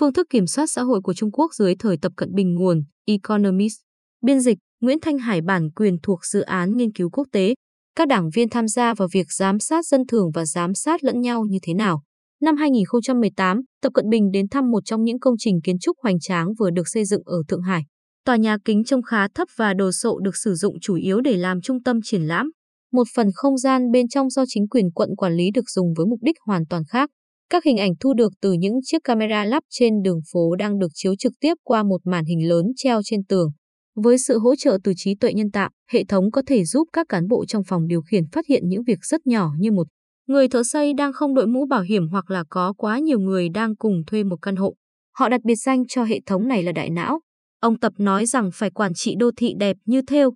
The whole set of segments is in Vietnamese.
Phương thức kiểm soát xã hội của Trung Quốc dưới thời Tập Cận Bình nguồn Economist. Biên dịch Nguyễn Thanh Hải bản quyền thuộc dự án nghiên cứu quốc tế. Các đảng viên tham gia vào việc giám sát dân thường và giám sát lẫn nhau như thế nào? Năm 2018, Tập Cận Bình đến thăm một trong những công trình kiến trúc hoành tráng vừa được xây dựng ở Thượng Hải. Tòa nhà kính trông khá thấp và đồ sộ được sử dụng chủ yếu để làm trung tâm triển lãm. Một phần không gian bên trong do chính quyền quận quản lý được dùng với mục đích hoàn toàn khác. Các hình ảnh thu được từ những chiếc camera lắp trên đường phố đang được chiếu trực tiếp qua một màn hình lớn treo trên tường. Với sự hỗ trợ từ trí tuệ nhân tạo, hệ thống có thể giúp các cán bộ trong phòng điều khiển phát hiện những việc rất nhỏ như một người thợ xây đang không đội mũ bảo hiểm hoặc là có quá nhiều người đang cùng thuê một căn hộ. Họ đặt biệt danh cho hệ thống này là đại não. Ông Tập nói rằng phải quản trị đô thị đẹp như theo.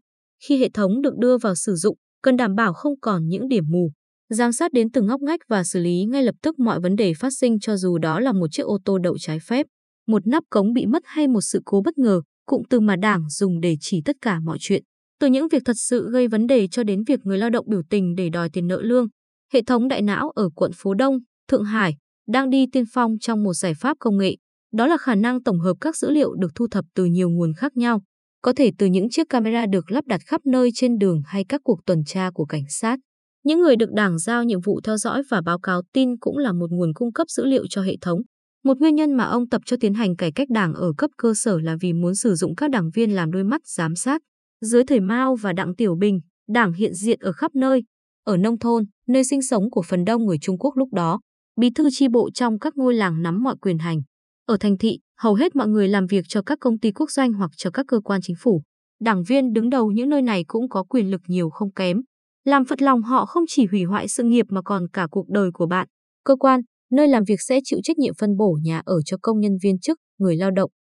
Khi hệ thống được đưa vào sử dụng, cần đảm bảo không còn những điểm mù, giám sát đến từng ngóc ngách và xử lý ngay lập tức mọi vấn đề phát sinh cho dù đó là một chiếc ô tô đậu trái phép, một nắp cống bị mất hay một sự cố bất ngờ, cụm từ mà Đảng dùng để chỉ tất cả mọi chuyện. Từ những việc thật sự gây vấn đề cho đến việc người lao động biểu tình để đòi tiền nợ lương, hệ thống đại não ở quận Phố Đông, Thượng Hải đang đi tiên phong trong một giải pháp công nghệ. Đó là khả năng tổng hợp các dữ liệu được thu thập từ nhiều nguồn khác nhau, có thể từ những chiếc camera được lắp đặt khắp nơi trên đường hay các cuộc tuần tra của cảnh sát. Những người được đảng giao nhiệm vụ theo dõi và báo cáo tin cũng là một nguồn cung cấp dữ liệu cho hệ thống. Một nguyên nhân mà ông tập cho tiến hành cải cách đảng ở cấp cơ sở là vì muốn sử dụng các đảng viên làm đôi mắt giám sát. Dưới thời Mao và Đặng Tiểu Bình, đảng hiện diện ở khắp nơi. Ở nông thôn, nơi sinh sống của phần đông người Trung Quốc lúc đó, bí thư chi bộ trong các ngôi làng nắm mọi quyền hành. Ở thành thị, hầu hết mọi người làm việc cho các công ty quốc doanh hoặc cho các cơ quan chính phủ. Đảng viên đứng đầu những nơi này cũng có quyền lực nhiều không kém. Làm phật lòng họ không chỉ hủy hoại sự nghiệp mà còn cả cuộc đời của bạn. Cơ quan, nơi làm việc sẽ chịu trách nhiệm phân bổ nhà ở cho công nhân viên chức, người lao động.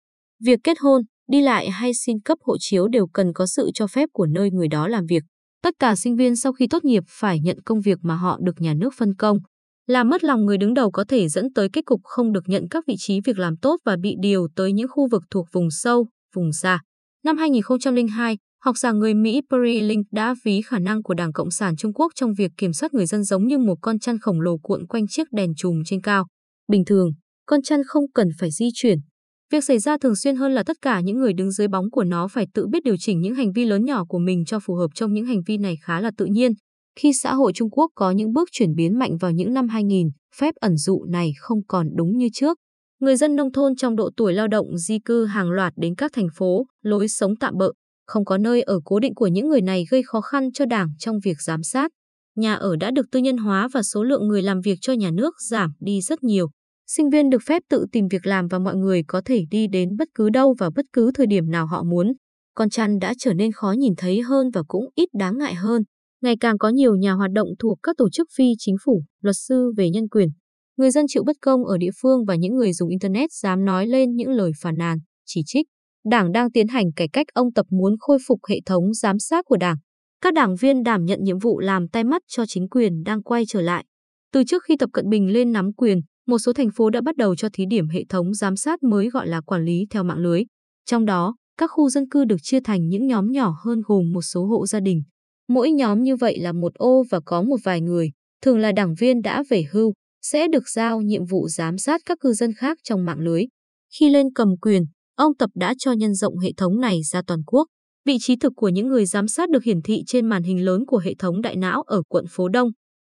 Việc kết hôn, đi lại hay xin cấp hộ chiếu đều cần có sự cho phép của nơi người đó làm việc. Tất cả sinh viên sau khi tốt nghiệp phải nhận công việc mà họ được nhà nước phân công. Làm mất lòng người đứng đầu có thể dẫn tới kết cục không được nhận các vị trí việc làm tốt và bị điều tới những khu vực thuộc vùng sâu, vùng xa. Năm 2002, học giả người Mỹ Perry Link đã ví khả năng của Đảng Cộng sản Trung Quốc trong việc kiểm soát người dân giống như một con chăn khổng lồ cuộn quanh chiếc đèn chùm trên cao. Bình thường, con chăn không cần phải di chuyển. Việc xảy ra thường xuyên hơn là tất cả những người đứng dưới bóng của nó phải tự biết điều chỉnh những hành vi lớn nhỏ của mình cho phù hợp trong những hành vi này khá là tự nhiên. Khi xã hội Trung Quốc có những bước chuyển biến mạnh vào những năm 2000, phép ẩn dụ này không còn đúng như trước. Người dân nông thôn trong độ tuổi lao động di cư hàng loạt đến các thành phố, lối sống tạm bợ, không có nơi ở cố định của những người này gây khó khăn cho đảng trong việc giám sát. Nhà ở đã được tư nhân hóa và số lượng người làm việc cho nhà nước giảm đi rất nhiều. Sinh viên được phép tự tìm việc làm và mọi người có thể đi đến bất cứ đâu và bất cứ thời điểm nào họ muốn. Con chăn đã trở nên khó nhìn thấy hơn và cũng ít đáng ngại hơn. Ngày càng có nhiều nhà hoạt động thuộc các tổ chức phi chính phủ, luật sư về nhân quyền. Người dân chịu bất công ở địa phương và những người dùng Internet dám nói lên những lời phản nàn, chỉ trích. Đảng đang tiến hành cải cách ông Tập muốn khôi phục hệ thống giám sát của Đảng. Các đảng viên đảm nhận nhiệm vụ làm tay mắt cho chính quyền đang quay trở lại. Từ trước khi Tập Cận Bình lên nắm quyền, một số thành phố đã bắt đầu cho thí điểm hệ thống giám sát mới gọi là quản lý theo mạng lưới. Trong đó, các khu dân cư được chia thành những nhóm nhỏ hơn gồm một số hộ gia đình. Mỗi nhóm như vậy là một ô và có một vài người, thường là đảng viên đã về hưu, sẽ được giao nhiệm vụ giám sát các cư dân khác trong mạng lưới. Khi lên cầm quyền, ông Tập đã cho nhân rộng hệ thống này ra toàn quốc. Vị trí thực của những người giám sát được hiển thị trên màn hình lớn của hệ thống đại não ở quận Phố Đông.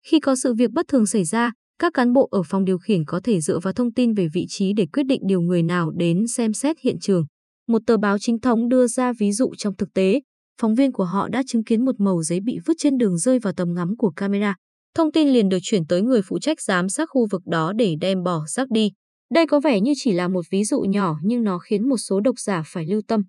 Khi có sự việc bất thường xảy ra, các cán bộ ở phòng điều khiển có thể dựa vào thông tin về vị trí để quyết định điều người nào đến xem xét hiện trường. Một tờ báo chính thống đưa ra ví dụ trong thực tế, phóng viên của họ đã chứng kiến một mẩu giấy bị vứt trên đường rơi vào tầm ngắm của camera. Thông tin liền được chuyển tới người phụ trách giám sát khu vực đó để đem bỏ rác đi. Đây có vẻ như chỉ là một ví dụ nhỏ nhưng nó khiến một số độc giả phải lưu tâm.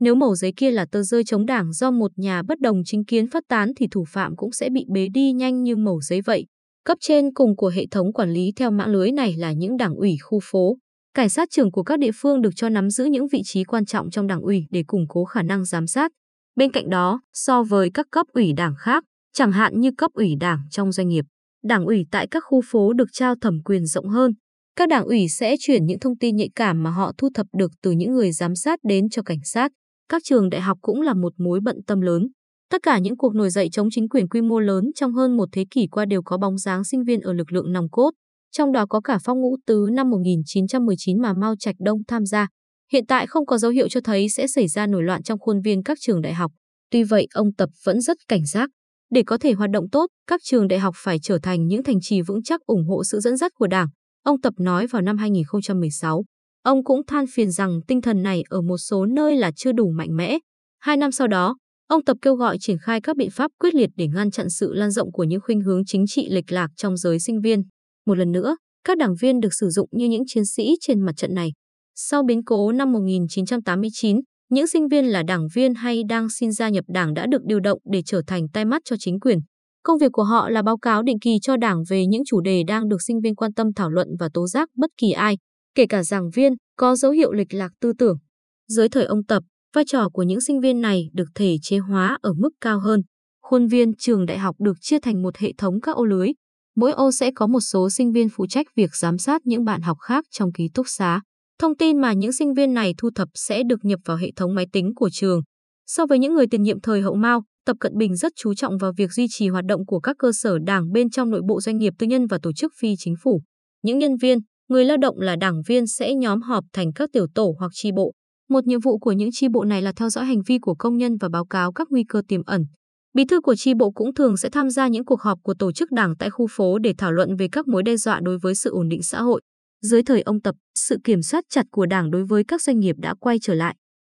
Nếu mẩu giấy kia là tờ rơi chống đảng do một nhà bất đồng chính kiến phát tán thì thủ phạm cũng sẽ bị bế đi nhanh như mẩu giấy vậy. Cấp trên cùng của hệ thống quản lý theo mạng lưới này là những đảng ủy khu phố. Cảnh sát trưởng của các địa phương được cho nắm giữ những vị trí quan trọng trong đảng ủy để củng cố khả năng giám sát. Bên cạnh đó, so với các cấp ủy đảng khác, chẳng hạn như cấp ủy đảng trong doanh nghiệp, đảng ủy tại các khu phố được trao thẩm quyền rộng hơn. Các đảng ủy sẽ chuyển những thông tin nhạy cảm mà họ thu thập được từ những người giám sát đến cho cảnh sát. Các trường đại học cũng là một mối bận tâm lớn. Tất cả những cuộc nổi dậy chống chính quyền quy mô lớn trong hơn một thế kỷ qua đều có bóng dáng sinh viên ở lực lượng nòng cốt. trong đó có cả Phong Ngũ Tứ năm 1919 mà Mao Trạch Đông tham gia. Hiện tại không có dấu hiệu cho thấy sẽ xảy ra nổi loạn trong khuôn viên các trường đại học. Tuy vậy, ông Tập vẫn rất cảnh giác. Để có thể hoạt động tốt, các trường đại học phải trở thành những thành trì vững chắc ủng hộ sự dẫn dắt của Đảng. Ông Tập nói vào năm 2016. Ông cũng than phiền rằng tinh thần này ở một số nơi là chưa đủ mạnh mẽ. Hai năm sau đó, ông Tập kêu gọi triển khai các biện pháp quyết liệt để ngăn chặn sự lan rộng của những khuynh hướng chính trị lệch lạc trong giới sinh viên. Một lần nữa, các đảng viên được sử dụng như những chiến sĩ trên mặt trận này. Sau biến cố năm 1989, những sinh viên là đảng viên hay đang xin gia nhập đảng đã được điều động để trở thành tay mắt cho chính quyền. Công việc của họ là báo cáo định kỳ cho đảng về những chủ đề đang được sinh viên quan tâm thảo luận và tố giác bất kỳ ai, kể cả giảng viên, có dấu hiệu lệch lạc tư tưởng. Dưới thời ông Tập, vai trò của những sinh viên này được thể chế hóa ở mức cao hơn. Khuôn viên trường đại học được chia thành một hệ thống các ô lưới. Mỗi ô sẽ có một số sinh viên phụ trách việc giám sát những bạn học khác trong ký túc xá. Thông tin mà những sinh viên này thu thập sẽ được nhập vào hệ thống máy tính của trường. So với những người tiền nhiệm thời hậu Mao, Tập Cận Bình rất chú trọng vào việc duy trì hoạt động của các cơ sở đảng bên trong nội bộ doanh nghiệp tư nhân và tổ chức phi chính phủ. Những nhân viên, người lao động là đảng viên sẽ nhóm họp thành các tiểu tổ hoặc chi bộ. Một nhiệm vụ của những chi bộ này là theo dõi hành vi của công nhân và báo cáo các nguy cơ tiềm ẩn. Bí thư của chi bộ cũng thường sẽ tham gia những cuộc họp của tổ chức đảng tại khu phố để thảo luận về các mối đe dọa đối với sự ổn định xã hội. Dưới thời ông Tập, sự kiểm soát chặt của đảng đối với các doanh nghiệp đã quay trở lại.